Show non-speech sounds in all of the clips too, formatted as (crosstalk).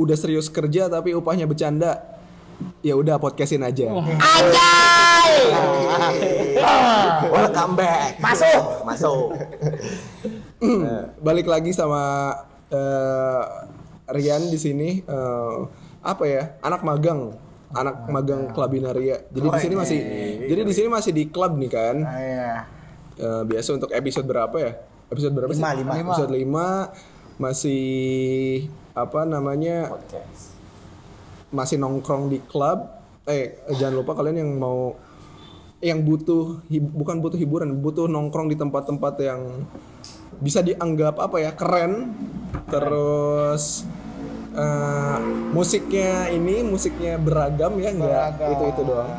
udah serius kerja tapi upahnya bercanda, ya udah podcastin aja. Welcome back. Masuk. Masuk. (clears throat) Balik lagi sama eh, Rian di sini eh, apa ya? Anak magang, anak magang klub Binaria. Jadi di sini masih jadi di sini masih di klub nih kan. Eh, biasa untuk episode berapa ya? Episode berapa sih? Lima, lima. Episode 5 masih apa namanya? Masih nongkrong di klub. Eh, jangan lupa kalian yang mau yang butuh bukan butuh hiburan, butuh nongkrong di tempat-tempat yang bisa dianggap apa ya? keren. Terus eh, musiknya ini musiknya beragam ya enggak itu itu doang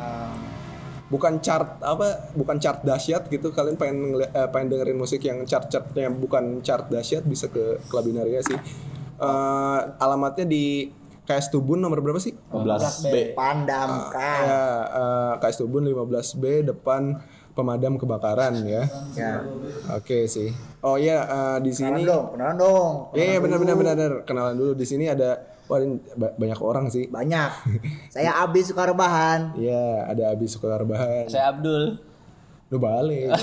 bukan chart apa bukan chart dahsyat gitu kalian pengen eh, pengen dengerin musik yang chart chartnya bukan chart dahsyat bisa ke Klabinaria sih Eh, alamatnya di KS Tubun nomor berapa sih 15 B. Pandam kan. ya eh, KS Tubun 15B depan pemadam kebakaran ya Ya. oke sih oh iya eh, di Kenalan sini dong, kenalan dong. Iya iya, benar benar benar kenalan dulu di sini ada wah ini banyak orang sih Banyak. (laughs) Saya Abi Sukarbahan. Iya, ada Abi Sukarbahan. Saya Abdul. Lu balik. (laughs)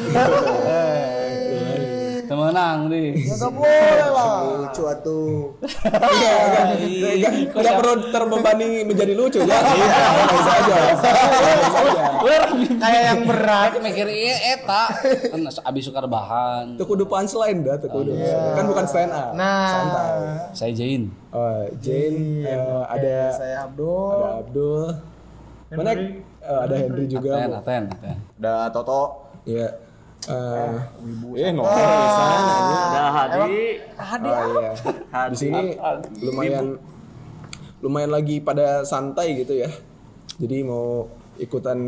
Temenang nih. Enggak boleh lah. Lucu atuh. Iya, enggak enggak perlu terbebani menjadi lucu ya. Iya, bisa aja. Kayak yang berat mikir iya eta. Kan abis sukar bahan. Itu kudu punchline dah, tuh kudu. Kan bukan stand up. Nah. santai. Saya Jain. Oh, Jane, eh, ada Saya Abdul. ada Abdul. Mana eh, ada Henry Aten, juga. Aten, Aten. Ada Toto. Iya. Eh, Eh, nongol di sana. Ada Hadi. oh iya. Di sini lumayan lumayan lagi pada santai gitu ya. Jadi mau ikutan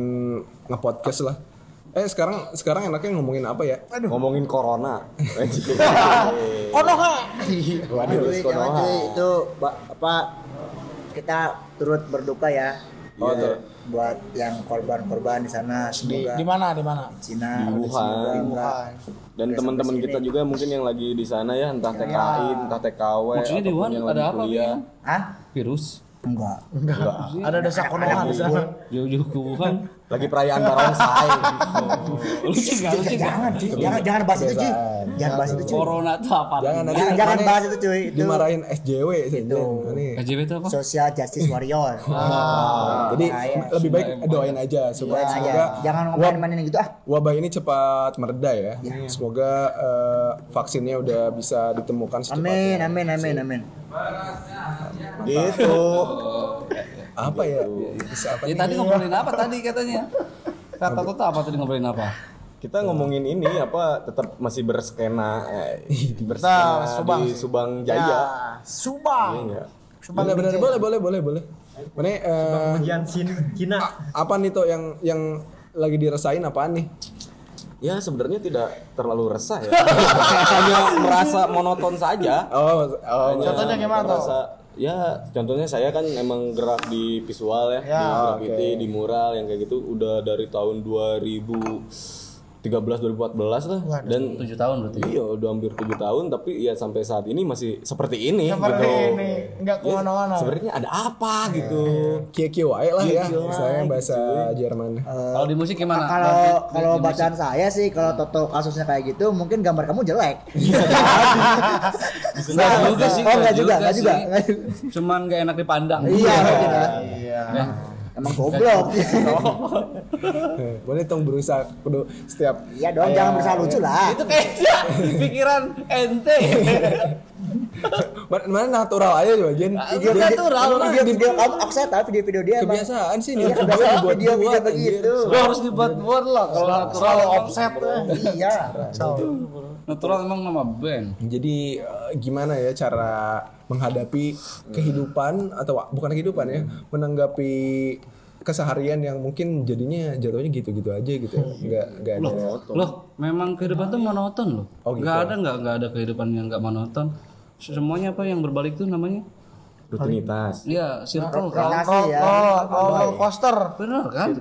nge-podcast lah. Eh sekarang sekarang enaknya ngomongin apa ya? Ngomongin corona. (laughs) Konoha. Waduh, Konoha. cuy. Itu apa kita turut berduka ya. Oh, tuh. buat yang korban-korban di sana semoga Di mana? Di mana? Cina Di Wuhan. Wuhan. Dan teman-teman kita juga mungkin yang lagi di sana ya, entah TKI, entah TKW, Maksudnya di Wuhan yang ada apa, kuliah. Hah? Virus. Enggak. Ada desa Konoha di sana. Jauh-jauh ke Wuhan. Lagi perayaan barongsai. (laughs) Lucu gak? Lucu? Jangan, cuy. Jangan jangan bahas itu, cuy. Jangan bahas itu, cuy. Corona itu apa? Jangan nanti Jangan, jangan bahas itu, cuy. Itu dimarahin SJW sih. Itu. Ini. KJB itu apa? Social Justice Warrior. (laughs) Jadi Kayak- lebih baik doain aja supaya aja. semoga Jangan wab- ngomongin-ngomongin gitu ah. wabah ini cepat mereda ya. Semoga eh, vaksinnya udah bisa ditemukan secepatnya. Amin, amin, amin, amin. gitu. Apa ya? Bisa apa Ya tadi ngobrolin apa tadi katanya? Kata Toto apa tadi ngobrolin apa? Kita ngomongin ini apa tetap masih berskena eh, berskena Nah, Subang. di Subang Jaya. Ya, Subang. Iya. Benar benar boleh boleh boleh boleh. Mana eh, Bagian Cina. apa nih tuh yang yang lagi dirasain apaan nih? Ya sebenarnya tidak terlalu resah ya. (laughs) Hanya (laughs) merasa monoton saja. Oh, oh Hanya Contohnya gimana tuh? merasa, Ya, contohnya saya kan emang gerak di visual ya, Ya. di graffiti, oke. di mural yang kayak gitu udah dari tahun 2013 2014 lah dan 7 tahun berarti. iya udah hampir tujuh tahun tapi ya sampai saat ini masih seperti ini Seperti gitu. ini. Enggak Ya, ke mana-mana. sebenarnya ada apa gitu. Kia-kia wae lah ya, misalnya bahasa Jerman. Kalau di musik gimana? Kalau kalau bacaan saya sih kalau Toto kasusnya kayak gitu mungkin gambar kamu jelek. Enggak juga sih. Oh, enggak juga, enggak juga. Cuman gak enak dipandang. Iya, ya. Iya. Emang goblok. (laughs) (laughs) Boleh tong berusaha kudu setiap Iya dong, jangan berusaha lucu lah. Itu kayaknya (laughs) pikiran ente. mana, natural aja coba Jen. Video natural, video, video, video kamu aku saya tahu video-video dia emang. Kebiasaan sih nih, Iya, kebiasaan kebiasaan dibuat video-video buat, begitu. Lo harus dibuat-buat lah kalau natural. Offset. Iya. Natural emang nama band. Jadi eh, gimana ya cara menghadapi kehidupan atau bukan kehidupan ya, menanggapi keseharian yang mungkin jadinya jatuhnya gitu-gitu aja gitu. Enggak enggak ada. Loh, memang kehidupan tuh monoton loh. Oh, gitu. Nggak ada nggak nggak ada kehidupan yang nggak monoton. Semuanya apa yang berbalik tuh namanya? Rutinitas. Iya, circle kan. Ya. Oh, roller coaster. Bener kan?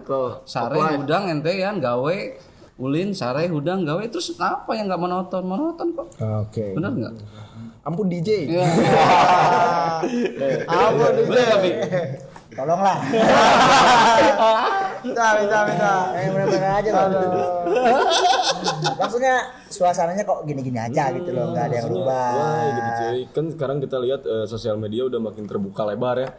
Sare hudang ente kan gawe ulin sare hudang gawe terus apa yang nggak monoton? Monoton kok. Oke. Bener nggak? Ampun DJ. Iya. (laughs) Boleh nggak, Bi? Tolonglah. Minta, minta, minta. Yang benar-benar aja loh. (laughs) Maksudnya suasananya kok gini-gini aja gitu loh, nggak ada yang Wah, berubah. gitu. Kan sekarang kita lihat eh, sosial media udah makin terbuka lebar ya.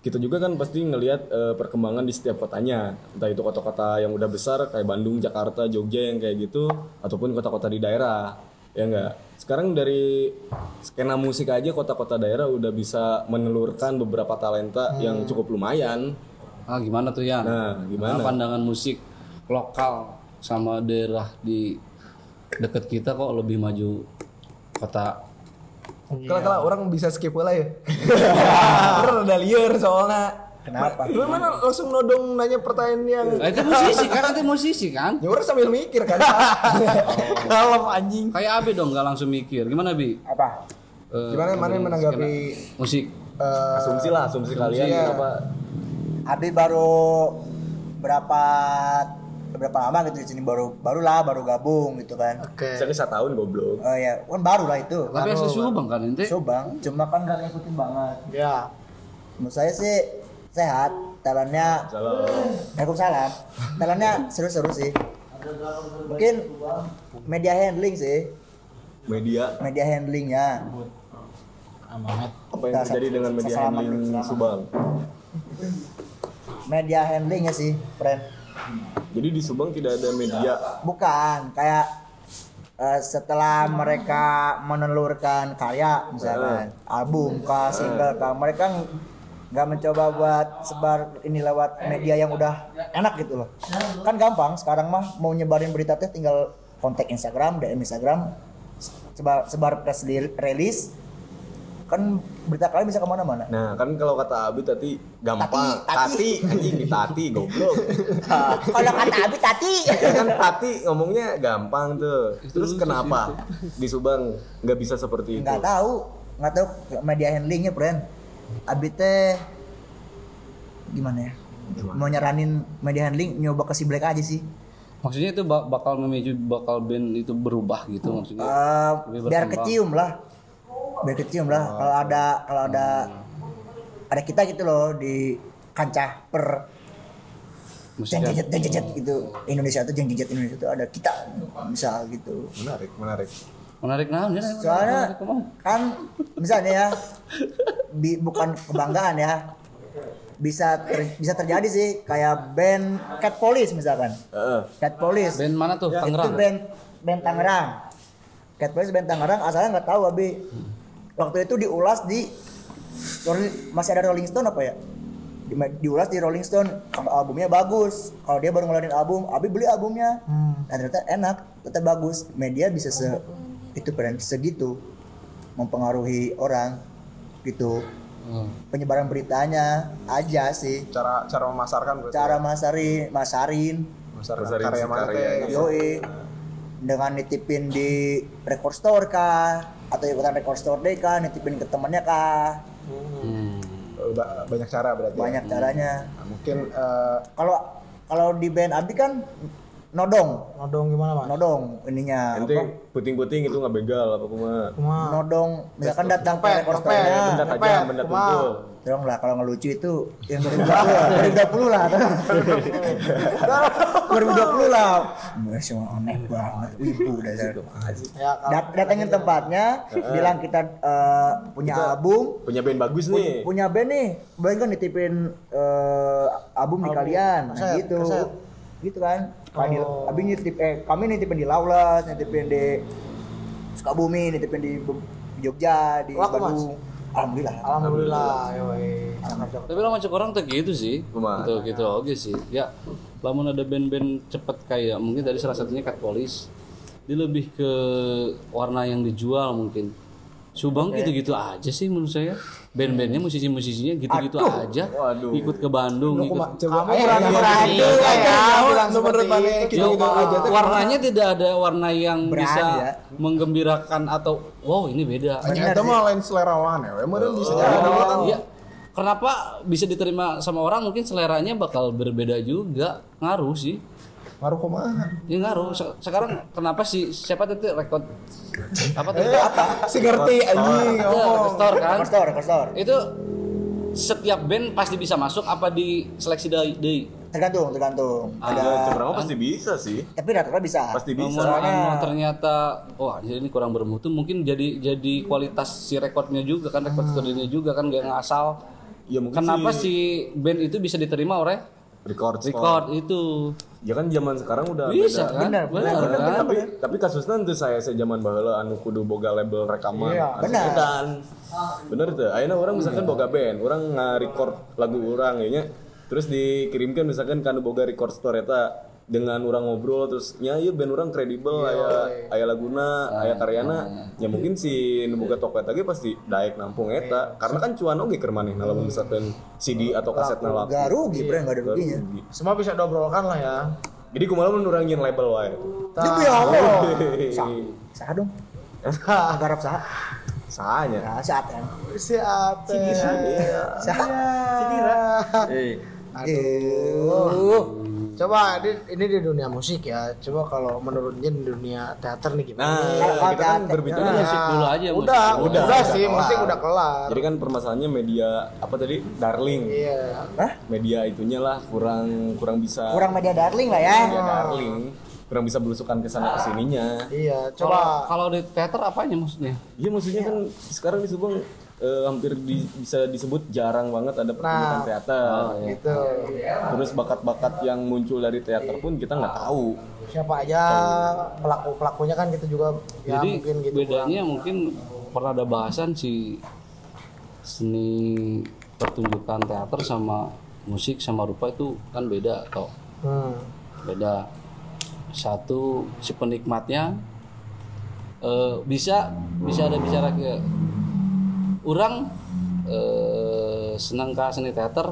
Kita juga kan pasti ngelihat eh, perkembangan di setiap kotanya. Entah itu kota-kota yang udah besar kayak Bandung, Jakarta, Jogja yang kayak gitu ataupun kota-kota di daerah. Ya enggak? Sekarang dari skena musik aja kota-kota daerah udah bisa menelurkan beberapa talenta yang cukup lumayan. Ah gimana tuh ya? Nah, gimana? pandangan musik lokal sama daerah di dekat kita kok lebih maju kota Kalau kalau orang bisa skip lah ya. (laughs) Orang udah liar soalnya. Kenapa? Lu mana langsung nodong nanya pertanyaan yang Eh, itu musisi kan nanti musisi kan Ya orang sambil mikir kan. (laughs) Kalem anjing. kayak Abi dong nggak langsung mikir gimana Bi Apa? Eh, Gimana mana menanggapi musik eh, Asumsi lah, asumsi kalian iya. apa? Abi baru berapa berapa lama gitu di sini baru barulah baru gabung gitu kan. Oke. Saya kisah tahun goblok. Oh ya, kan baru lah itu. tapi asli Subang kan ente Subang, cuma kan gak ngikutin banget. Ya. Menurut saya sih sehat, talentnya Salah. Waalaikumsalam. Talentnya seru-seru sih. Mungkin media handling sih, Media media handlingnya. apa yang terjadi dengan media handling Subang? Media handlingnya sih, friend. Jadi di Subang tidak ada media. Bukan kayak eh, setelah mereka menelurkan karya misalkan album kah single kah mereka ng- nggak mencoba buat sebar ini lewat media yang udah enak gitu loh. Kan gampang sekarang mah mau nyebarin berita teh tinggal kontak Instagram DM Instagram sebar sebar press release kan berita kalian bisa ke mana-mana. Nah, kan kalau kata Abi tadi gampang. Tati, tati. Tati, anjing di tati goblok. (laughs) kalau kata Abi tati. Kan tati ngomongnya gampang tuh. Terus kenapa di Subang nggak bisa seperti itu? nggak tahu. Nggak tahu. Media handlingnya friend Abi teh gimana ya? Mau nyaranin media handling nyoba ke si Black aja sih. Maksudnya itu bak- bakal memicu bakal band itu berubah gitu maksudnya? Lebih biar kecium lah biar kecium lah kalau ada kalau ada ada kita gitu loh di kancah per musik jeng jejet jeng jejet gitu. Indonesia tuh jeng jejet Indonesia tuh ada kita misal gitu. Menarik, menarik. menarik naon ya. Soalnya kan misalnya ya bi- bukan kebanggaan ya bisa ter- bisa terjadi sih kayak band Cat Police misalkan. Heeh. Cat Police. Band mana tuh? Ya, itu Tangerang. band band Tangerang. Cat Police band Tangerang asalnya nggak tahu abi waktu itu diulas di Rolling- masih ada Rolling Stone apa ya? Di, diulas di Rolling Stone kalau albumnya bagus kalau dia baru ngeluarin album abi beli albumnya. Dan ternyata enak ternyata bagus media bisa se itu keren segitu mempengaruhi orang gitu. Hmm. penyebaran beritanya aja sih. Cara cara memasarkan cara masari masarin. Memasarkan Masarin karya mana karya. Yoi. Dengan nitipin di record store kah atau ikutan record store deh kah nitipin ke temennya kah Hmm. Ba- Banyak cara berarti. ya. banyak caranya Nah, mungkin eh, kalau kalau di band Abi kan nodong. Nodong gimana, Mas? nodong ininya Nanti puting-puting itu nggak begal apa. Kumaha? nodong misalkan datang ke store-nya Benda tajam, benda tumpul. Dong lah kalau ngelucu itu yang 2020 lah 2020 (laughs) lah. Masih aneh banget. Wibu dasar Ya, Dat- datengin tempatnya bilang kita eh, punya album. Punya band bagus nih. punya band nih. Band kan nitipin eh, album di kalian. Nah, gitu. gitu kan Kami Oh. abis nitip eh kami nitipin di Lawless nitipin di Sukabumi nitipin di Jogja di Laku, Mas? Bandung. Alhamdulillah. Alhamdulillah, yoi. Sangat tapi lah macam orang tuh gitu sih. Gitu gitu oke sih. Ya lamun ada band-band cepet kayak mungkin tadi salah satunya Cat Police dia lebih ke warna yang dijual mungkin. Subang gitu-gitu aja sih menurut saya band-bandnya musisi-musisinya gitu-gitu aja Waduh. ikut ke Bandung ikut coba Kamu eh, berani berani yang- ya, menurut mana kita Ya, kita aja warnanya tidak ada warna yang bisa ya. menggembirakan atau wow ini beda. Itu mah lain selera ya. Meureun bisa Oh. jadi kan. Iya. Kenapa bisa diterima sama orang mungkin seleranya bakal berbeda juga ngaruh sih. Ngaruh kumaha? Ya ngaruh. Se- Sekarang kenapa sih siapa tuh tuh rekod apa tuh? Si ngerti anjing Ya, ngomong. record store kan? Record store, record store. Itu setiap band pasti bisa masuk apa di seleksi dari Tergantung, tergantung. Ah, Ya, Cebrang pasti bisa sih. Tapi rata-rata bisa. Pasti bisa. Namun anu, ternyata wah ini kurang bermutu mungkin jadi jadi kualitas si rekodnya juga kan rekod studionya juga kan gak ngasal. Ya mungkin Kenapa sih si band itu bisa diterima oleh record store. record itu? Ya kan zaman sekarang udah Bisa beda. kan? Benar, benar, Benar, kan? tapi tapi kasusnya nanti saya saya zaman baheula anu kudu boga label rekaman Iya, Anu benar. edan. bener tuh ayeuna orang misalkan boga band orang nge-record lagu orang ya nya. terus dikirimkan misalkan kan boga record store eta dengan orang ngobrol terus nya ieu band orang kredibel aya aya laguna aya karyana ya mungkin si nu boga toko eta ge pasti daek nampung eta karena kan cuan oge keur manehna lamun misalkan CD atau kaset laku Gak rugi, bro, gak ada ruginya. Semua bisa dobrolkan lah ya. jadi kumaha mun urang nyin label wae Demi Allah. (laughs) Sah, sah dong. Garap sah. sahanya Nah, saat kan. Si Ate. Sah. Aduh. Coba di, ini di dunia musik ya. Coba kalau menurut Jin di dunia teater nih gimana? Nah, kita kan teater. berbicara Nah, musik dulu aja, musik Udah, udah, Udah, sih, udah musik kelar. udah kelar. Jadi kan permasalahannya media apa tadi darling. Iya. Hah? Media itunya lah kurang kurang bisa Kurang media darling lah ya. media darling. Kurang bisa belusukan ke sana ke sininya. Iya, Kalau coba kalau di teater apanya maksudnya? Iya maksudnya kan sekarang di Subang eh, hampir di- bisa disebut jarang banget ada pertunjukan Nah. teater. gitu. Terus bakat-bakat yang muncul dari teater pun kita nggak tahu. Siapa aja pelaku pelakunya kan kita juga ya Jadi mungkin gitu. bedanya mungkin pernah ada bahasan si seni pertunjukan teater sama musik sama rupa itu kan beda atau Hmm. beda satu si penikmatnya eh, bisa bisa ada bicara ke orang eh, senang ke seni teater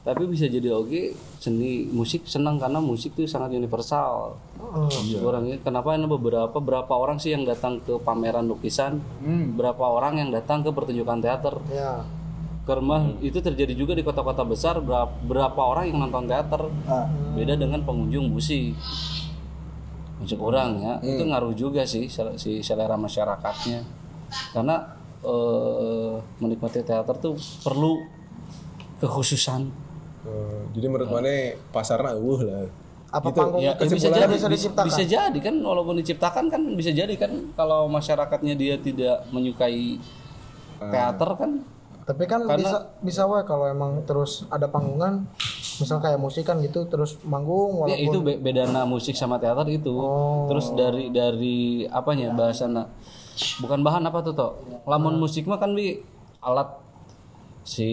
tapi bisa jadi oke seni musik senang karena musik itu sangat universal. Orangnya kenapa ini beberapa berapa orang sih yang datang ke pameran lukisan? Berapa orang yang datang ke pertunjukan teater? Ya. karena itu terjadi juga di kota-kota besar berapa, berapa orang yang nonton teater? Beda dengan pengunjung musik. Musik orang ya itu ngaruh juga sih si selera masyarakatnya. Karena eh, menikmati teater tuh perlu kekhususan Eh, jadi menurut mana pasarnya uh lah. Apa Gitu. panggung ya, ya bisa bisa, jadi bisa diciptakan? bisa jadi kan walaupun diciptakan kan bisa jadi kan kalau masyarakatnya dia tidak menyukai teater kan Tapi kan Karena- bisa bisa wae kalau emang terus ada panggungan misal kayak musik kan gitu terus manggung Ya walaupun itu be- bedana musik sama teater itu. Terus dari dari apanya bahasana bukan bahan apa tuh toh? Lamun musik mah kan bi alat si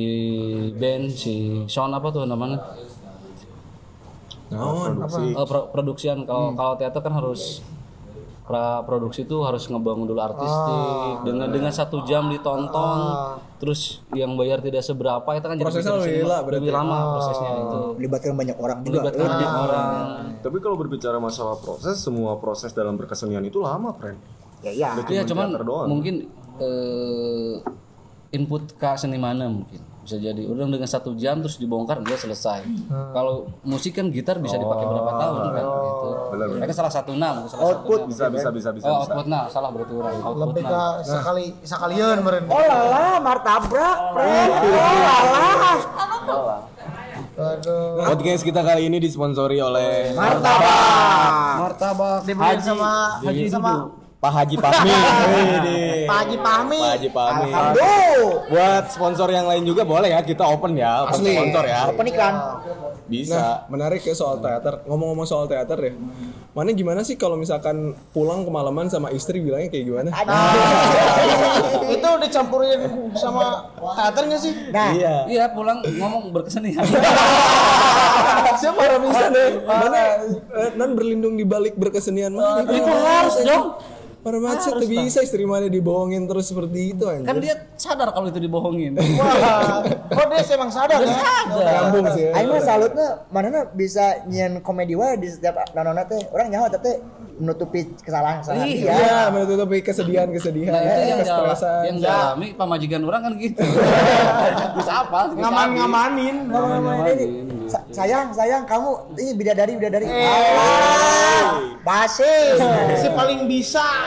band si sound apa tuh namanya? Produksi. Eh, pro- produksian. Kalau kalau teater kan harus pra produksi itu harus ngebangun dulu artistik dengan dengan satu jam ditonton terus yang bayar tidak seberapa itu kan jadi Prosesnya bikin lebih lebih lama prosesnya itu. Melibatkan banyak orang juga. melibatkan banyak orang. Tapi kalau berbicara masalah proses, semua proses dalam berkesenian itu lama, friend. Ya iya. Iya cuman mungkin eh, input ke senimana mungkin bisa jadi udah dengan satu jam terus dibongkar dia selesai. Kalau musik kan gitar bisa dipakai berapa tahun kan gitu. Itu salah satu enam, salah satu Output. Bisa bisa bisa bisa. Oh bisa. output nah salah berarti orang output lebih ke nah. sekali sekalian meren. Oh lala, martabrak, friend. Oh lala. Aduh. Podcast kita kali ini disponsori oleh Martabak Dibeliin sama Haji sama Pak Haji Pahmi. Pak Haji Pahmi. Pak Haji Pahmi. Aduh. Buat sponsor yang lain juga boleh ya, kita open ya, open Asli. sponsor ya. Apa nih kan? Bisa. Nah, menarik ya soal teater. Ngomong-ngomong soal teater ya. Mana gimana sih kalau misalkan pulang kemalaman sama istri bilangnya kayak gimana? (laughs) itu dicampurin sama teaternya sih. Nah, Iya. Iya pulang ngomong berkesenian. (laughs) Siapa orang bisa deh? Mana eh, nan berlindung di balik berkesenian mana? Itu harus dong. Para macet tuh bisa istri mana dibohongin terus seperti itu anjir. Kan dia sadar kalau itu dibohongin. (laughs) Wah, kok dia emang sadar ya? nyambung sih. ya. Aing mah salutnya mana bisa nyian komedi wae di setiap nonona teh. Orang nyawa teh menutupi kesalahan-kesalahan Iya. dia. Iya, menutupi kesedihan-kesedihan, Nah itu yang jala- kestresan. yang jalami pamajikan orang kan gitu. (laughs) Bisa apa? Bisa Ngaman-ngamanin. Ngamanin. Sa- sayang, sayang kamu ini bidadari bidadari. Allah, Basi. Si paling bisa.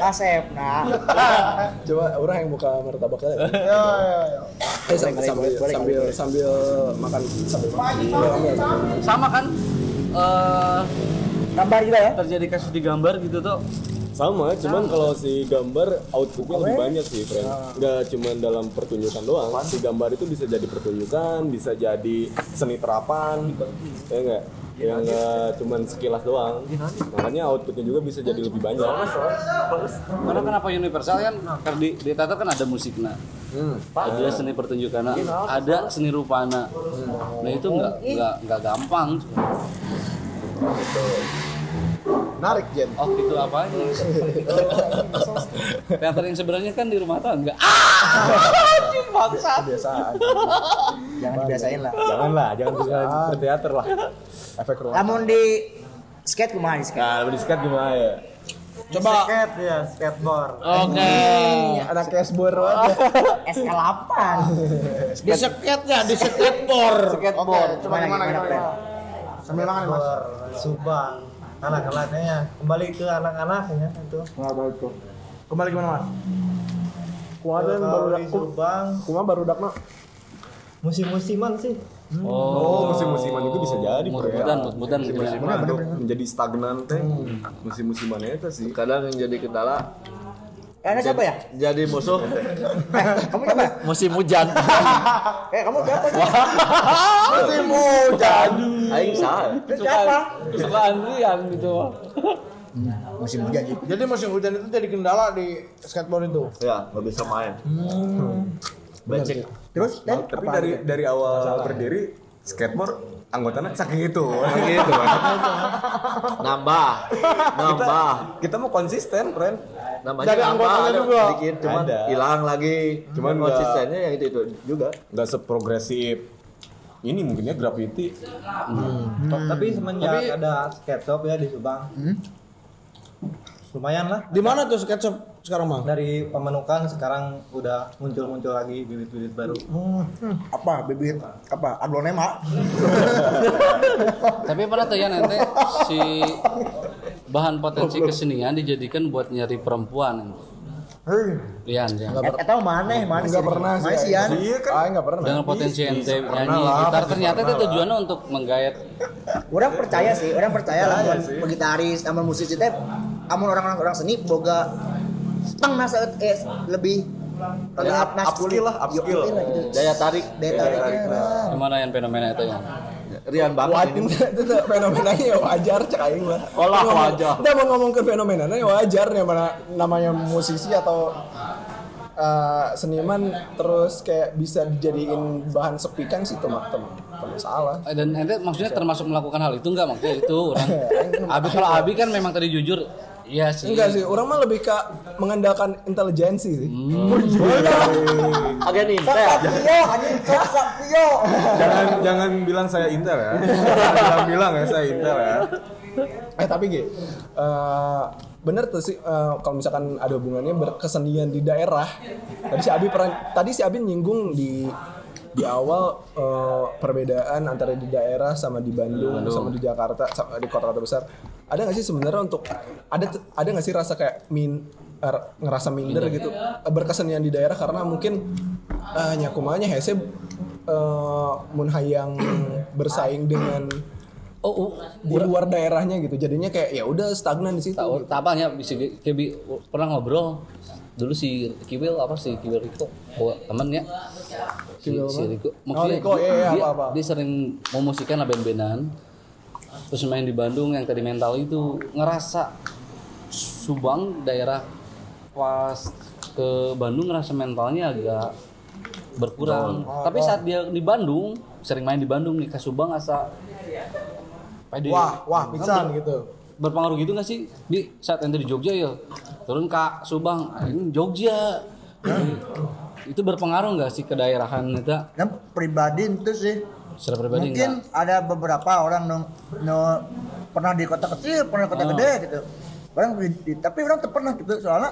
Kasep. Nah, Coba orang yang buka martabak aja. Yo yo yo. Eh, sambil, sambil, sambil, sambil makan sambil makan. Sama kan eh gambar juga ya. terjadi kasus di gambar gitu tuh. Sama, cuman kalau si gambar outputnya lebih banyak sih, friend. Nggak cuman dalam pertunjukan doang. Si gambar itu bisa jadi pertunjukan, bisa jadi seni terapan, ya enggak? Ya enggak cuman sekilas doang. Makanya outputnya juga bisa jadi lebih banyak. Karena kenapa universal kan karena di, di teater kan ada musiknya. Ada seni pertunjukan, ada seni rupana. Nah itu nggak nggak nggak gampang. Narik Jen. Oh itu apanya? Teater yang sebenarnya kan di rumah tangga. Kebiasaan. Jangan dibiasain lah. Janganlah, jangan bisa berteater lah. Efek rumah. Namun di skate kumaha di skate? Nah, berdiskat gimana ya? Coba skate ya, skateboard. Oke. Anak cashboard aja. SK8. Di skate ya, di skateboard. Skateboard. Coba Gimana, gimana? Sambil makan Mas. Subang anak-anaknya kembali ke anak-anaknya itu. Kembali gimana mas? Teh baru dak Subang. Kumaha baru dak musim-musiman sih. Oh, musim-musiman itu bisa jadi, Mut-mutan, mut-mutan. Ya. Musim-musiman untuk menjadi stagnan teh. Musim-musiman itu sih. kadang yang jadi kendala Anda siapa ya? jadi musuh (laughs) (laughs) Eh, kamu siapa? musim hujan Eh, kamu (laughs) siapa? Musim hujan. aing salah siapa? Suka antrian gitu. Musim hujan sih. Jadi musim hujan itu jadi kendala di skateboard itu. ya nggak bisa main becek Terus dan Tapi dari dari awal berdiri skateboard anggotanya saking itu. gitu nambah nambah Kita mau konsisten, friend. Namanya Dari anggotanya ada juga. dikit cuman Ada. hilang lagi Cuman nggak- konsistennya yang itu itu juga Nggak seprogresif ini mungkinnya graffiti. tapi semenjak ada skate shop ya di Subang lumayan lah Di mana tuh skate shop sekarang, Bang? dari pemanukan sekarang udah muncul-muncul lagi bibit-bibit baru apa? Bibit apa? Aglonema. (laughs) Tapi pernah tuh ya nanti si bahan potensi kesenian dijadikan buat nyari perempuan. Rian, ya. Eh, Eta mana? Mana Enggak pernah sih. Mana sih Yan? Iya kan? Ah, enggak pernah. Dengan potensi ente nyanyi gitar ternyata itu tujuannya untuk menggait Orang percaya sih, orang percaya lah gitaris, amun musisi teh, amun orang-orang orang seni boga teng nasa eh lebih terlihat up- maskulin upskill lah, upskill. Lah gitu. daya tarik Daya tariknya lah. gimana yang fenomena itu ya. Rian banget Wajar ini (laughs) itu tuh fenomenanya ya wajar cek aing lah. Olah wajar. Kita mau ngomong ke fenomenanya ya wajar ya mana namanya musisi atau eh, seniman terus kayak bisa dijadiin bahan sepikan sih teman teman salah. Eh, Dan ente maksudnya termasuk melakukan hal itu enggak maksudnya itu orang. (laughs) Abi kalau Abi kan memang tadi jujur Iya sih. Enggak sih, orang mah lebih ke mengandalkan intelijensi sih. agen Sok intel Sapio, anjing sok Sapio. jangan jangan bilang saya intel ya. Jangan bilang ya saya intel ya. Eh tapi gini, eh, bener tuh sih eh, kalau misalkan ada hubungannya berkesenian di daerah. Tadi si Abi pernah, tadi si Abi nyinggung di di awal eh, perbedaan antara di daerah sama di Bandung, sama di Jakarta sama di kota-kota besar. Ada nggak sih sebenarnya untuk ada ada nggak sih rasa kayak min er, ngerasa minder gitu? Eh, berkesenian di daerah karena mungkin eh, nyakumanya hese eh, mun hayang bersaing dengan Oh, oh. di luar daerahnya gitu. Jadinya kayak ya udah stagnan di situ tahu tapanya bisa pernah ngobrol dulu si Kiwil apa sih? Kiwil Riko oh, temennya si, si Riko maksudnya Riko, dia, iya, dia, apa-apa. dia sering memusikan lah band-bandan. Terus main di Bandung yang tadi mental itu ngerasa Subang daerah pas ke Bandung ngerasa mentalnya agak berkurang. Tapi saat dia di Bandung sering main di Bandung nih ke Subang asa pede Wah, wah, pisan gitu. berpengaruh gitu gak sih? Di saat ente di Jogja ya turun ke Subang. Ah, ini Jogja. Itu berpengaruh nggak sih ke daerahan itu? Dan pribadi itu sih. Secara pribadi mungkin nggak? ada beberapa orang no, no pernah di kota kecil pernah di kota Ah. gede gitu. Orang di, tapi orang tuh pernah gitu. Soalnya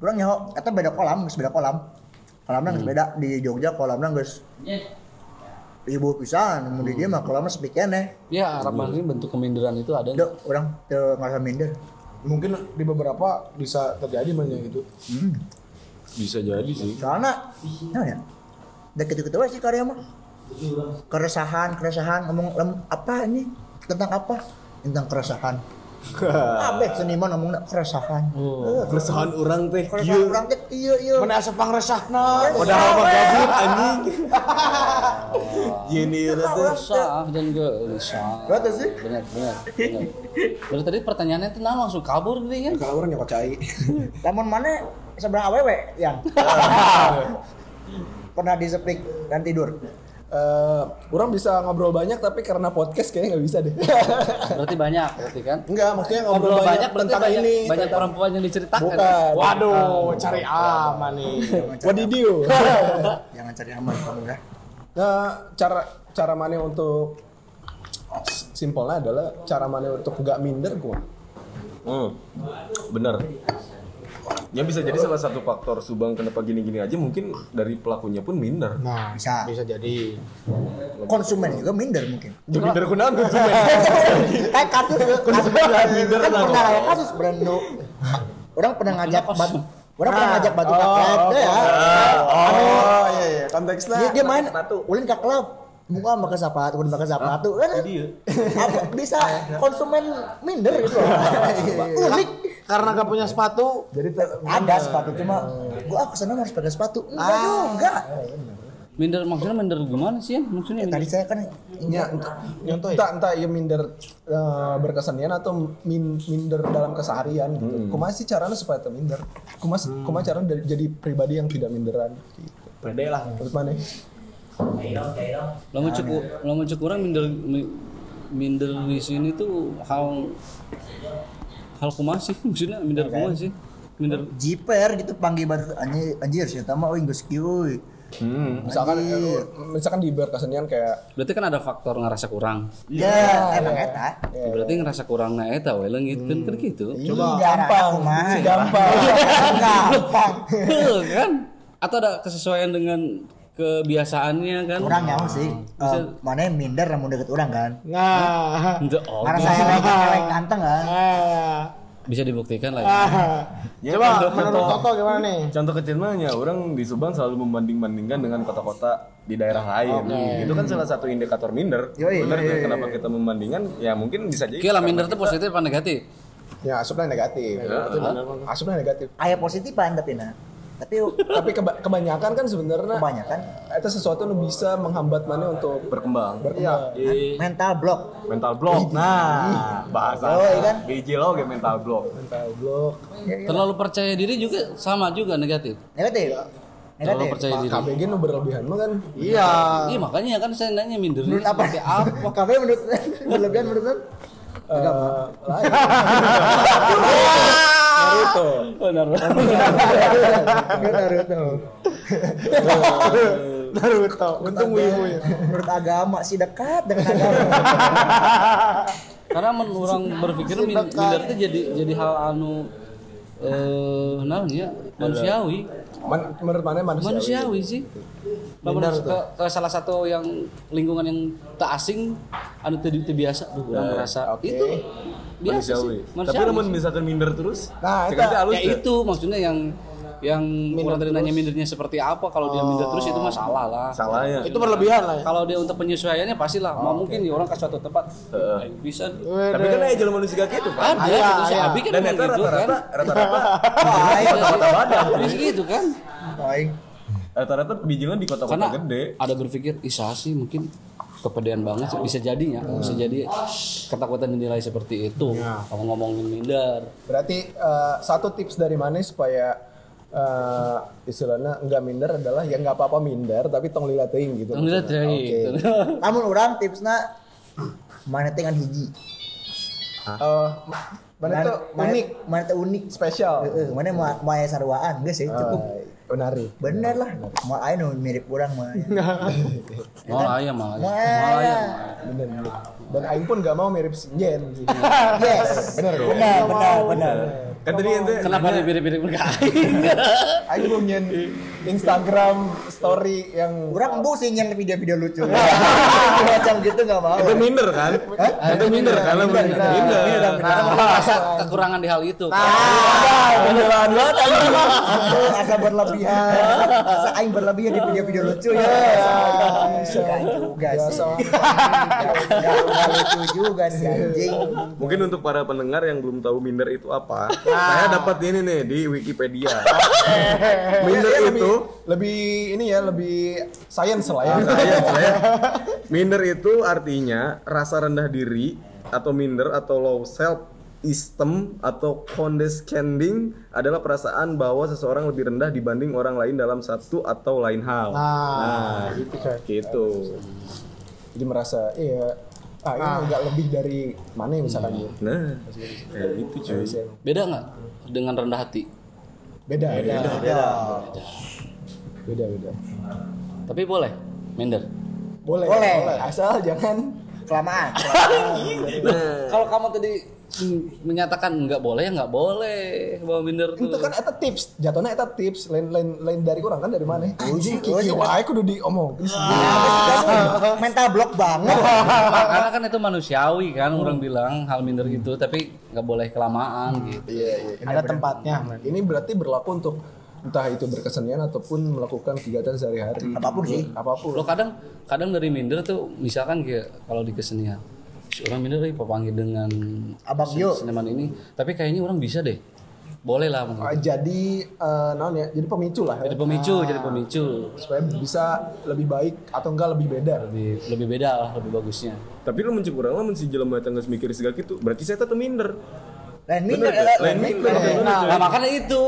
orang nyaho kata beda kolam geus beda kolam. Kolamnya Hmm. geus beda. Di Jogja kolamnya geus ibu pisan mau di dia mah kolamnya sepi keneh Ya, harapan ini bentuk keminderan itu ada. nggak? Duh, orang ngerasa minder Mungkin di beberapa bisa terjadi banyak gitu. Bisa jadi sih. soalnya nah ya. Udah gitu-gitu aja sih karya mah keresahan keresahan ngomong apa ini? Tentang apa? Tentang keresahan Kabeh seniman ngomong keresahan. Eh, Keresahan orang teh. keresahan orang teh iya iya. Mana asa pangresahna? Padahal mah gabut anjing. (laughs) Gini teh. Resah dan gelisah. Betul sih. Benar, benar. Berarti tadi pertanyaannya tenang langsung kabur gitu kan? Kalau orang nyokot cai. Lamun mana seberang awewe yang (laughs) pernah disepik dan tidur. Eh, orang bisa ngobrol banyak tapi karena podcast kayaknya nggak bisa deh. (laughs) Berarti banyak, berarti kan? Enggak, maksudnya ngobrol, Ngobrol banyak, banyak berarti tentang banyak, ini. banyak tentang- perempuan yang diceritakan. Bukan. Waduh, cari aman nih. (laughs) Wadidiu. (laughs) Jangan cari aman kamu ya. Nah, cara cara mana untuk simpelnya adalah cara mana untuk nggak minder gua. Hmm. Bener. Ya bisa jadi salah satu faktor Subang kenapa gini-gini aja mungkin dari pelakunya pun minder. Nah, Bisa. bisa jadi. Konsumen juga minder mungkin. Ya minder kunaon konsumen. (laughs) Kayak kasus kasus minder kan lah, pernah kayak kasus Brando. Orang pernah ngajak batu Orang pernah ngajak batu paket deh ya. Oh, iya iya, konteksnya. Dia, dia main ulin ke klub. Muka pakai sepatu, ulin pakai sepatu. Kan apa bisa konsumen minder gitu. (laughs) Unik. Karena gak punya sepatu, Jadi Ada sepatu cuma gua ah ke sana harus pakai sepatu. Enggak juga. Minder maksudnya minder gimana sih? ya? Maksudnya Tadi minder. saya kan Ya, entah, entah, entah ya minder eh, berkesenian atau min- minder dalam keseharian gitu. Kumaha sih caranya supaya minder? Kumaha kumaha caranya dari- jadi pribadi yang tidak minderan gitu. pede lah. Menurut mana? Lamun cukup lamun cukup orang minder mi- minder di sini tuh hal hal kumaha sih? (laughs) Maksudnya minder kumaha sih? Minder jiper gitu panggil batu anjir anjir sih tama euy geus kieu. Hmm. Misalkan eh, misalkan di berkesenian kayak berarti kan ada faktor ngerasa kurang. Ya, emang eta. Berarti ngerasa kurang na eta we leungit kan kan gitu. Coba gampang mah. gampang. Gampang. Heuh, (laughs) kan? Atau ada kesesuaian dengan kebiasaannya kan? Orang nyaho sih. eh, mana yang minder namun deket orang kan. Nah, Itu oh, Karena saya elek ganteng kan. ah, bisa dibuktikan lah. ya. ah. Ya, Coba contoh- menurut Toto gimana nih? Contoh kecilnya orang di Subang selalu membanding-bandingkan dengan kota-kota di daerah lain. Itu kan salah satu indikator minder. Yoi, Bener yoi, yoi. kenapa kita membandingkan? Ya mungkin bisa jadi. Oke lah minder itu positif apa negatif? ya asupnya negatif. Asupnya negatif. Aya positifan tapi nah. Tapi Tapi keba- kebanyakan kan sebenarnya kebanyakan itu sesuatu yang bisa menghambat mana untuk berkembang. berkembang. mental block. Mental block. Nah, bahasa. Oh, iya kan? Biji lo kayak mental block. Mental block. Terlalu percaya diri juga sama juga negatif. Negatif. Terlalu Negatif. percaya diri. KBG nu berlebihan mah kan. Iya. Iya makanya kan saya nanya minder Menurut apa? apa? (laughs) Kafe menurut (laughs) berlebihan menurut lain. (laughs) Naruto. Benar. Naruto. (laughs) Naruto. Untung wibu ya. Menurut agama sih dekat dengan (laughs) agama. Karena men orang berpikir min- minder itu jadi jadi hal anu eh naon ya manusiawi. Man- menurut mana manusia? Manusiawi sih. Lamun ke, ke salah satu yang lingkungan yang tak asing anu teu biasa orang merasa oke. itu biasa Manusiawi. sih. Tapi namun misalkan minder terus, Nah, itu- halus ya itu maksudnya yang yang orang tadi nanya mindernya seperti apa kalau dia minder terus itu masalah lah salah ya. Itu berlebihan lah ya. kalau dia untuk penyesuaiannya pasti lah mau mungkin ya orang ke suatu tempat eh, bisa Tapi kan aja jalan manusia kayak gitu kan. ada Iya, gitu si iya. Abi kan Dan itu gitu kan rata-rata rata-rata (laughs) Iya, Terus gitu kan Baik. rata-rata bijilan di kota-kota gede. ada berpikir isa sih mungkin kepedean banget sih. bisa jadi ya bisa jadi ketakutan dinilai seperti itu kalau ngomongin minder Berarti eh, satu tips dari mana supaya eh, istilahnya nggak minder adalah ya nggak apa-apa minder tapi tong lila teuing gitu. Tong lihat ya Oke. gitu. (laughs) Namun orang tipsna mana teh ngan hiji. Eh, mana tuh Mana- unik, Mana teh unik. spesial. Heeh, mana mau mau sarwaan geus sih cukup. Benari. Bener lah. Mau ayo nu mirip kurang mah. (laughs) Mau ayam mau ayam. Mau Mau ayam. ayam. Bener, bener. Dan Aing pun gak mau mirip Sinjen. Yes. Bener, benar, benar. Kan tadi ente Kenapa dia mirip-mirip dengan aing? Aing belum nyen Instagram story yang Kurang embu sih nyen video-video lucu. Macam gitu nggak mau. Itu minder kan? Itu minder kan? Minder, minder. merasa kekurangan di hal itu. beneran banget asa berlebihan. Asa aing berlebihan di video-video lucu ya. Suka juga sih. Gak lucu juga sih anjing. Mungkin untuk para pendengar yang belum tahu minder itu apa, saya dapat ini nih di Wikipedia. (laughs) minder Ya, lebih, itu lebih ini ya lebih science lah ya. saya, saya (laughs) minder itu artinya rasa rendah diri atau minder atau low self esteem atau condescending adalah perasaan bahwa seseorang lebih rendah dibanding orang lain dalam satu atau lain hal. Nah, gitu coy. Gitu. Jadi merasa iya ah ini nggak lebih dari mana ya misalkan gitu. Nah, kayak gitu cuy. Beda nggak dengan rendah hati? Beda, beda, Ya. beda, beda. Tapi boleh minder. Boleh, Boleh. Asal jangan Kelamaan. (laughs) Kalau kamu tadi menyatakan nggak boleh ya nggak boleh bawa minder tuh. itu kan eta tips jatuhnya eta tips lain lain lain dari orang kan dari mana? Uji kiki wae kudu diomong Mental block banget. Karena kan itu manusiawi kan orang bilang hal minder gitu tapi nggak boleh kelamaan gitu. iya iya. Ada tempatnya. Ini berarti berlaku untuk entah itu berkesenian ataupun melakukan kegiatan sehari-hari. Apa pun sih. apa pun. Lo kadang kadang dari minder tuh misalkan kayak kalau di kesenian orang minder nih panggil dengan Abang Gio. seniman ini tapi kayaknya orang bisa deh boleh lah Ah, gitu. jadi eh, naon ya jadi pemicu lah ya jadi pemicu jadi pemicu supaya bisa lebih baik atau enggak lebih beda lebih lebih beda lah lebih bagusnya Tapi lu mencuk urang lamun si jelema geus mikir segala gitu, berarti saya tetap minder. Lain minder, lain minder. nah, makanya itu.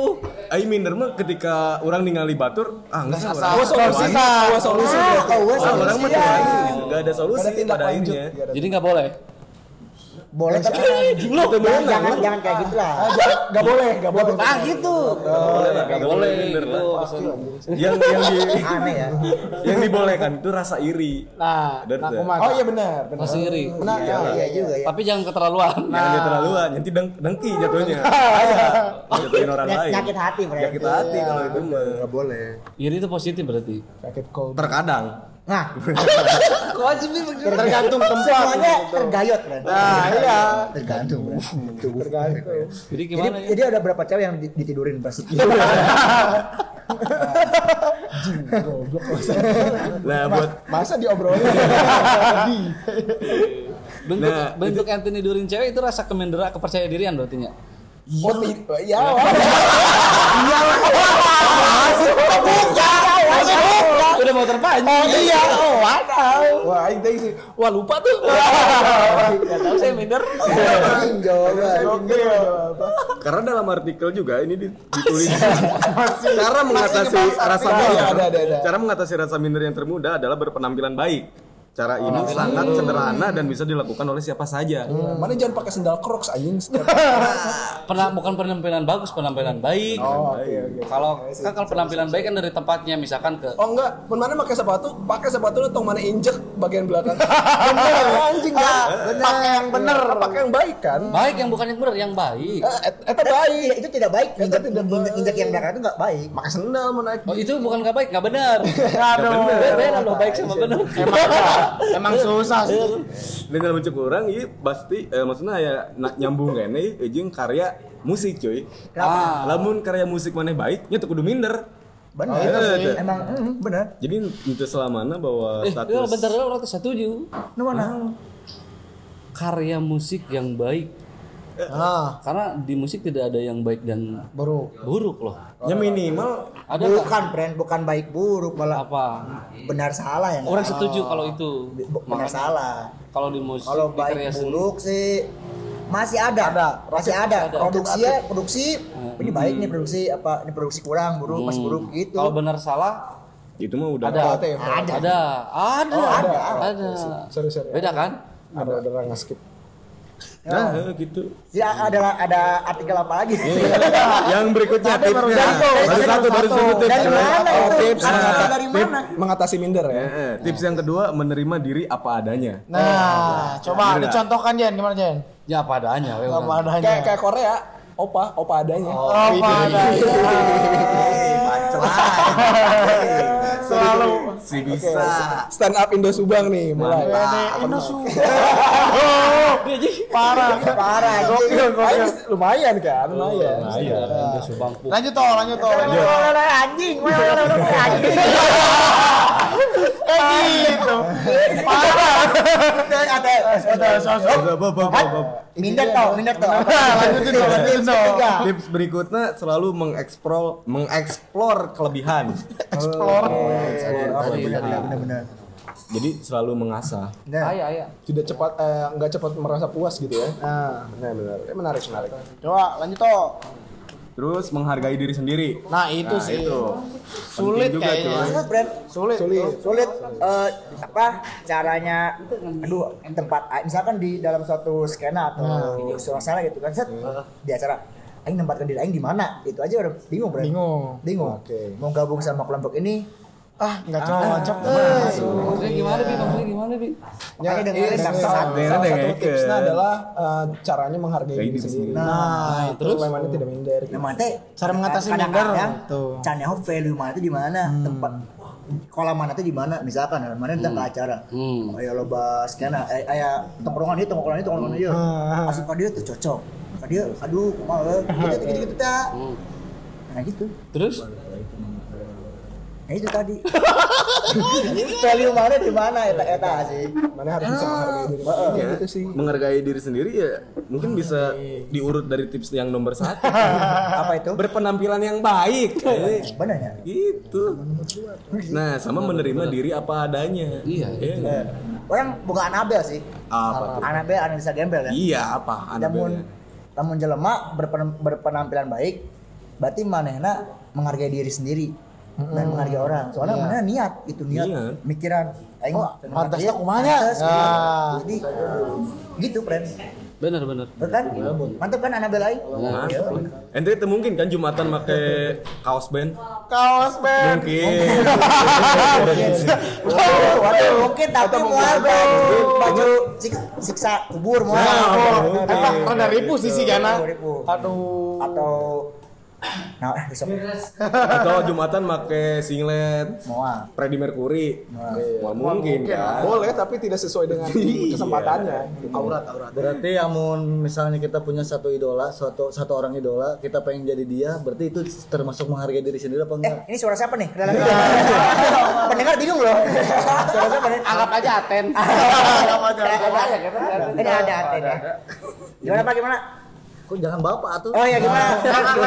Aing minder mah ketika orang ningali batur, ah enggak usah. Gua solusi gua solusi Ah, Ah, orang mah solusi enggak ada solusi Gak ada tindak pada akhirnya. Ada- jadi nggak boleh Boleh tapi jangan, jangan jangan kayak gitu lah. Ah, jangan- nggak boleh nggak boleh Ah gitu. nggak boleh. Yang yang di Aneh ya. yang dibolehkan itu rasa iri. nah nah oh iya benar benar Masih iri. nah iya, Iya juga ya. tapi jangan keterlaluan Jangan dia terlaluan, nanti deng dengki (laughs) jatuhnya. Aya, jatuhin orang lain. nyakit hati mereka. Sakit hati kalau itu. Enggak boleh. iri itu positif berarti sakit cold Terkadang. Nah, (laughs) tergantung tempat. Semuanya tergayot, Bro. nah iya. Tergantung, (laughs) tergantung. Jadi Jadi, gimana ya? jadi ada berapa cewek yang di- ditidurin pas goblok (laughs) Nah, buat masa diobrolin? Bentuk Nah, bentuk Anthony Durin cewek itu rasa kemendera kepercaya dirian berarti nya oh ti- iya udah mau terpancing. Iya. Oh waduh wah ini tadi sih wah lupa tuh. (laughs) Nggak tahu saya minder. Karena dalam artikel juga ini di- ditulis. Cara mengatasi rasa Ada, minder. ada, ada, ada. Cara mengatasi rasa minder yang termuda adalah berpenampilan baik. Cara ini sangat sederhana dan bisa dilakukan oleh siapa saja. mana jangan pakai sendal crocs anjing (laughs) pernah bukan penampilan bagus penampilan baik oh oke kalau kan kalau penampilan baik kan dari tempatnya misalkan ke Oh enggak, pun mana pakai sepatu, pakai sepatu lu tong mana injek bagian belakang. (laughs) bener anjing kan. Pakai yang bener, pakai yang baik kan. baik yang bukan yang benar yang baik Eh, et- Eta baik. itu tidak baik. Injak yang belakang itu enggak baik. Pakai sendal mau naik. oh itu bukan nggak baik nggak benar Aduh. beda beda loh baik sama benar Emang susah sih. Dan dalam bentuk orang ini pasti eh, maksudnya ya na- nyambung kene jeung karya musik cuy. Ah. Lamun karya musik maneh baik nya teu kudu minder. Benar. Oh, itu sih. Emang mm, benar. Jadi itu selamanya bahwa eh status ya, bentar dulu orang setuju Nu mana? karya musik yang baik Ah, karena di musik tidak ada yang baik dan buruk. buruk loh nya minimal ada? Bukan, friend, bukan baik buruk malah apa benar salah yang orang setuju kalau itu benar salah. kalau di musik Kalau baik buruk sih masih ada, Ada. masih ada. ada. Produksi ya, produksi ini baik nih produksi apa ini produksi kurang buruk pas buruk gitu. kalau benar salah itu mah udah ada Ada ya? Ada. ada ada Oh, ada. ada Sorry, sorry. beda kan Ada ada orang nge-skip. Nah, gitu. Ya ada ada artikel apa lagi? yang berikutnya tipsnya. Baru satu, baru satu tips. Dari mana Oh, itu? tips. Artikel dari Tip mana? mengatasi minder ya. Eh, eh, tips yang kedua menerima diri apa adanya. Nah, coba Bener nggak? dicontohkan Jen, gimana Jen? Ya apa adanya. we, Apa adanya? Kayak kayak Korea, opa, opa adanya. Apa adanya? (laughs) (laughs) Selalu. Si bisa. Stand up Indo Subang nih mulai. Ini Indosu. (laughs) (laughs) Parah. Parah. Gokil, gokil. lumayan kan, lumayan. Iya. Ada subang. Lanjut toh, lanjut toh. lanjut. Anjing, anjing. Kayak gitu. Ada ada sosok. Minder toh, minder toh. Lanjutin toh, lanjutin toh. Tips berikutnya selalu mengeksplor mengeksplor kelebihan. Explore. Benar-benar. Jadi selalu mengasah. Ayah, ayah. Tidak cepat eh, nggak cepat merasa puas gitu ya. Nah, Benar benar. Eh, menarik menarik. coba lanjut toh. Terus menghargai diri sendiri. Nah, itu Nah, sih. itu. Sulit Penting juga, kayaknya. coy. Sulit. Sulit. Sulit. Sulit eh, apa caranya aduh tempat misalkan di dalam suatu skena atau suasana gitu kan set di acara aing nempatkan diri aing di mana itu aja udah bingung Bren. Bingung. bingung Oke. mau gabung sama kelompok ini Ah, nggak cocok. eh. Maksudnya gimana, Bi? Maksudnya gimana, Bi? makanya dengerin Iya, satu salah satu tipsnya adalah eh, caranya menghargai Hargai diri diri sendiri. Nah, terus bagaimana tidak minder. gitu. Nah, Cara mengatasi minder, tuh. Caranya value mana itu di mana? Tempat kolam mana itu di mana? Misalkan mana datang ke acara. Hmm. Ayo loba skena, eh, aya tongkrongan itu, tongkrongan itu, tongkrongan itu. Asup ka dia tuh cocok. Dia aduh kumaha gitu gitu gitu. Nah gitu. Terus? Nah itu tadi. (laughs) value mana di mana eta eta sih. Mana harus bisa menghargai diri sendiri. Iya. Gitu sih. Menghargai diri sendiri ya mungkin bisa diurut dari tips yang nomor satu. (laughs) Apa itu? Berpenampilan yang baik. Benar ya? gitu. Nah, sama menerima diri apa adanya. Iya, Iya nggak? Orang bukan Anabel sih. Apa? Anabel analisa gembel ya. Iya, apa? namun Anabelnya? namun jelema berpen- berpenampilan baik berarti manehna menghargai diri sendiri dan menghargai orang soalnya mana niat itu niat Niat. mikiran aing pantasnya kumanya. Ah. jadi gitu friend Bener, bener. Betul kan mantap kan Anabel aing Mantap. Ente itu mungkin kan Jumatan pakai kaos band? Kaos band. Mungkin. waduh mungkin tapi mual baju baju sik- siksa kubur mual Oh, Eta rada ribu sih si Gana. Ribu. Aduh. atau nah eh, besok Atau Jumatan pakai singlet mual Freddie Mercury. Wah, mungkin kan. Boleh tapi tidak sesuai dengan (laughs) kesempatannya. Aurat, aurat. Berarti amun misalnya kita punya satu idola, satu satu orang idola, kita pengen jadi dia, berarti itu termasuk menghargai diri sendiri apa Eh, enggak? ini suara siapa nih? Dulu. (laughs) Pendengar bingung loh. Suara siapa nih? Anggap aja Aten. (laughs) Ini ada, ada, ada. Gimana Pak, gimana? Kok jangan bapak tuh? Oh ya gimana?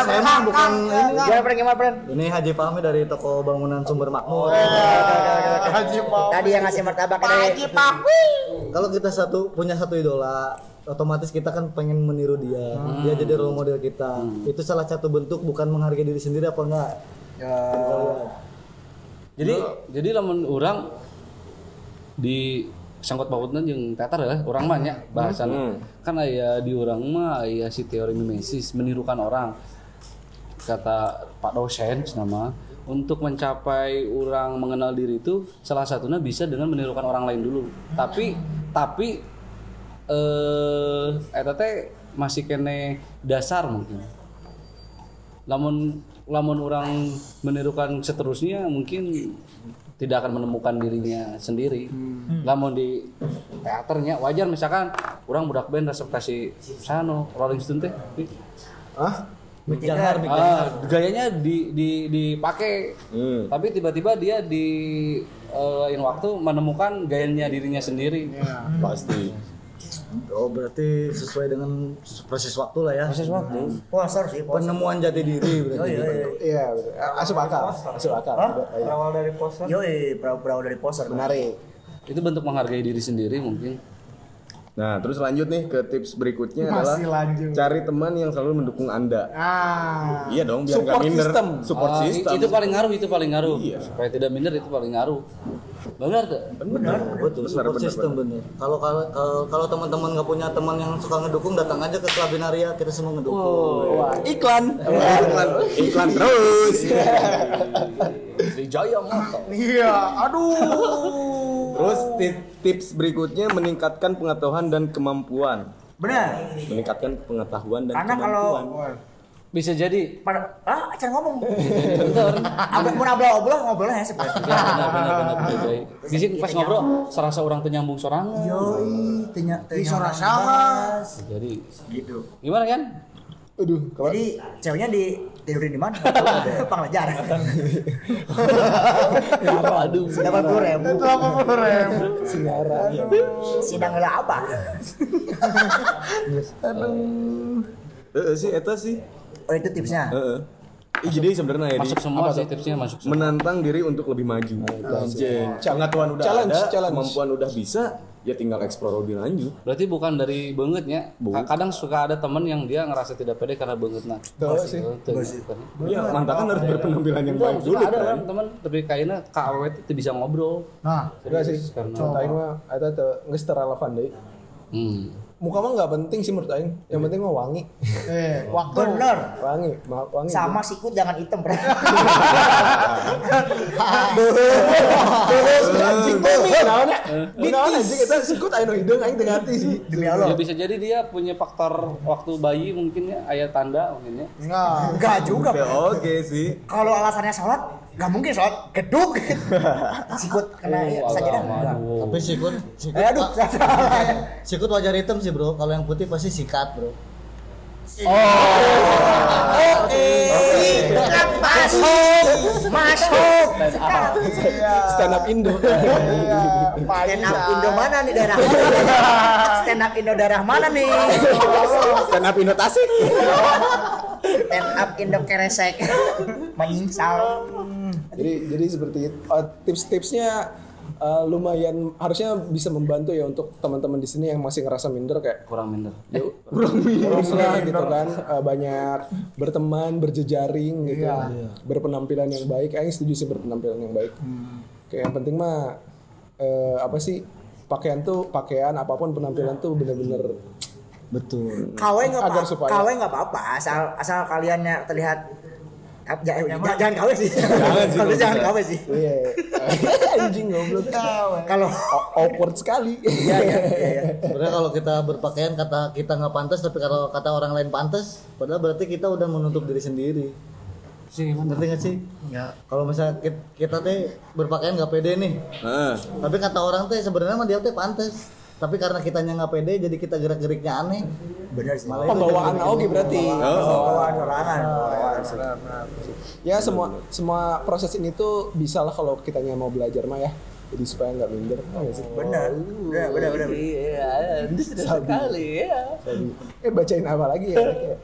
Saya mah bukan ini. Gimana, Pren? Gimana, Pren? Ini Haji Fahmi dari toko bangunan sumber makmur. Haji Pak. Tadi yang ngasih martabak dari Kalau kita satu punya satu idola, otomatis kita kan pengen meniru dia. Dia jadi role model kita. Itu salah satu bentuk bukan menghargai diri sendiri apa enggak? Jadi, jadi lamun orang di sangkut pautna jeung teater ya, orang mah nya bahasan. Kan aya di orang mah aya si teori mimesis menirukan orang. Kata Pak dosen nama untuk mencapai orang mengenal diri itu salah satunya bisa dengan menirukan orang lain dulu. Tapi tapi eh eta teh masih kene dasar mungkin. Lamun lamun orang menirukan seterusnya mungkin tidak akan menemukan dirinya sendiri. Lamun di teaternya wajar misalkan orang budak band resep kasih sano Rolling Stone teh. Hah? Jangan Ah, gayanya di di dipakai. Hmm. Tapi tiba-tiba dia di lain waktu menemukan gayanya dirinya sendiri. Pasti. Oh berarti sesuai dengan proses waktu lah ya. Proses waktu. Poser sih, poser. Penemuan jati diri berarti. Iya, betul. Asup akal. Asup akal. Iya. Awal dari poster. Yoi, berawal dari poser. Menarik. Itu bentuk menghargai diri sendiri mungkin. Nah, terus lanjut nih ke tips berikutnya Masih adalah lanjut. cari teman yang selalu mendukung Anda. Ah. Iya dong, biar Support nggak minder. system. Support Ah, system. Itu paling ngaruh, itu paling ngaruh. Iya. Supaya tidak minder itu paling ngaruh. Benar tuh. benar betul support system bener kalau kalau kalau, kalau teman-teman nggak punya teman yang suka ngedukung datang aja ke Club Binaria kita semua ngedukung Wah, iklan. iklan iklan terus (laughs) Jaya motor. Iya, aduh. Terus ti- tips berikutnya meningkatkan pengetahuan dan kemampuan benar meningkatkan pengetahuan dan karena kalau kemampuan Bisa jadi pada ah acan ngomong (laughs) Bener. Abang mau nabla obrol ngobrolnya ya seperti Ya, benar benar benar benar. Jai. Di sini pas ngobrol serasa orang penyambung sorangan. yoi tenya sama. Jadi gitu gimana kan? Aduh, kalau jadi ceweknya di tidurin di mana? (laughs) Panglejar (laughs) Aduh. dapat puluh ribu. Delapan puluh ribu. siaran. sidang nggak apa. (laughs) Eh, sih eta sih. Oh itu tipsnya? Heeh. Ih, jadi sebenarnya ya Masuk di- semua sih tipsnya masuk semua. menantang diri untuk lebih maju. Anjing. Pengetahuan udah Challenge, ada, challenge. kemampuan udah bisa, ya tinggal explore lebih lanjut. Berarti bukan dari bangetnya. Kadang suka ada temen yang dia ngerasa tidak pede karena banget nah. Tuh sih. Ya, mantap kan harus berpenampilan yang baik dulu ada kan. kan temen tapi kayaknya KW itu bisa ngobrol. Nah, Enggak sih. Mah eta teu geus teu relevan deui. hmm. Muka mah nggak penting sih menurut aing. Yang penting mah wangi. eh, (laughs) waktu. bener Wangi, wangi. sama sikut jangan hitam bre Terus anjing bumi naon ya? Naon anjing eta sikut aya nu hideung aing teu ngarti sih. demi Allah Ya bisa jadi dia punya faktor waktu bayi mungkin ya ayat tanda mungkin ya. Enggak. enggak juga Bro. Oke sih. kalau alasannya sholat nggak mungkin sholat geduk (laughs) sikut kena ya Oh, saja Enggak. aduh. tapi sikut sikut Eh, aduh salah (laughs) sikut wajar hitam sih bro. Kalau yang putih pasti sikat bro oke sikat masuk masuk Stand up Indo. stand up Indo mana nih daerah stand up Indo daerah mana nih Stand up Indo Tasik. stand up Indo keresek menyingsal jadi jadi seperti itu. Uh, tips-tipsnya uh, lumayan harusnya bisa membantu ya untuk teman-teman di sini yang masih ngerasa minder kayak kurang minder. ya (laughs) kurang minder. lah gitu kan. Uh, banyak berteman berjejaring gitu berpenampilan yang baik. Aing setuju sih berpenampilan yang baik. Kayak yang penting mah eh, apa sih pakaian tuh pakaian apa pun penampilan tuh bener-bener betul. KW nggak apa supaya- KW nggak apa-apa. Asal asal kaliannya terlihat jangan, jangan KW sih. (laughs) Kalau jangan KW sih. Iya. (laughs) Anjing goblok. Kalau O- awkward sekali. (laughs) Iya iya iya iya. sebenarnya kalau kita berpakaian kata kita nggak pantas tapi kalau kata orang lain pantas padahal berarti kita udah menutup diri sendiri. Sih, ngerti nggak sih? Ya. kalau misalnya kita, kita teh berpakaian nggak pede nih. Heeh. tapi kata orang teh sebenarnya mah dia teh pantas tapi karena kitanya nggak pede jadi kita gerak geriknya aneh. Benar sih. Malah itu pembawaan oke berarti. Bawaan serangan ya semua semua proses ini tuh bisa lah kalau kitanya mau belajar mah ya. Jadi supaya nggak minder Iya nggak sih? benar. Benar benar benar. Iya, sekali ya. eh bacain apa lagi ya? Kayak-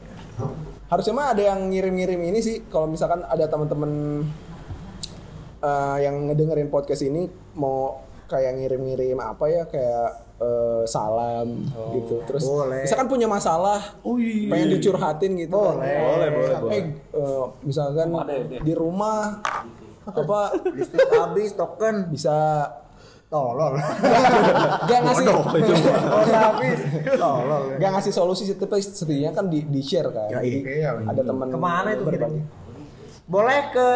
harusnya mah ada yang ngirim-ngirim ini sih. Kalau misalkan ada teman-teman eh, yang ngedengerin podcast ini mau kayak ngirim-ngirim apa ya? Kayak eh, salam gitu. Terus Boleh. misalkan punya masalah pengen dicurhatin gitu. Boleh. Boleh, boleh, boleh. eh eh, misalkan di rumah apa? Listrik habis token. Bisa. Tolol. (laughs) Gak ngasih. Habis (laughs) tolol. Gak ngasih solusi sih tapi setidaknya kan di, di share kan. Ya, jadi iya. ada teman ke mana itu berbagi boleh ke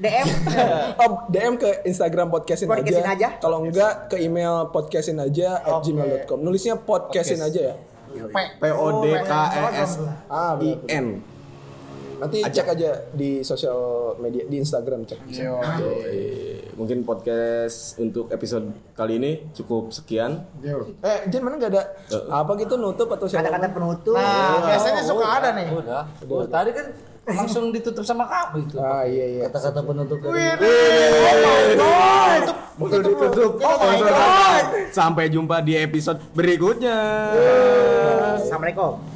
DM (laughs) oh, DM ke Instagram podcastin, Podcastin aja. aja. Kalau enggak ke email podcastin aja at gmail.com. Nulisnya podcastin aja ya. P O D K E S I. N. Nanti cek aja di sosial media di Instagram cek. Eh, Mungkin podcast untuk episode kali ini cukup sekian. Eh, Jen mana nggak ada apa gitu nutup atau siapa? kata-kata penutup Nah, biasanya suka ada nih. Udah. Oh, tadi kan langsung ditutup sama kamu itu. Ah iya iya. kata-kata penutup dari Betul ditutup. Sampai jumpa di episode berikutnya. Assalamualaikum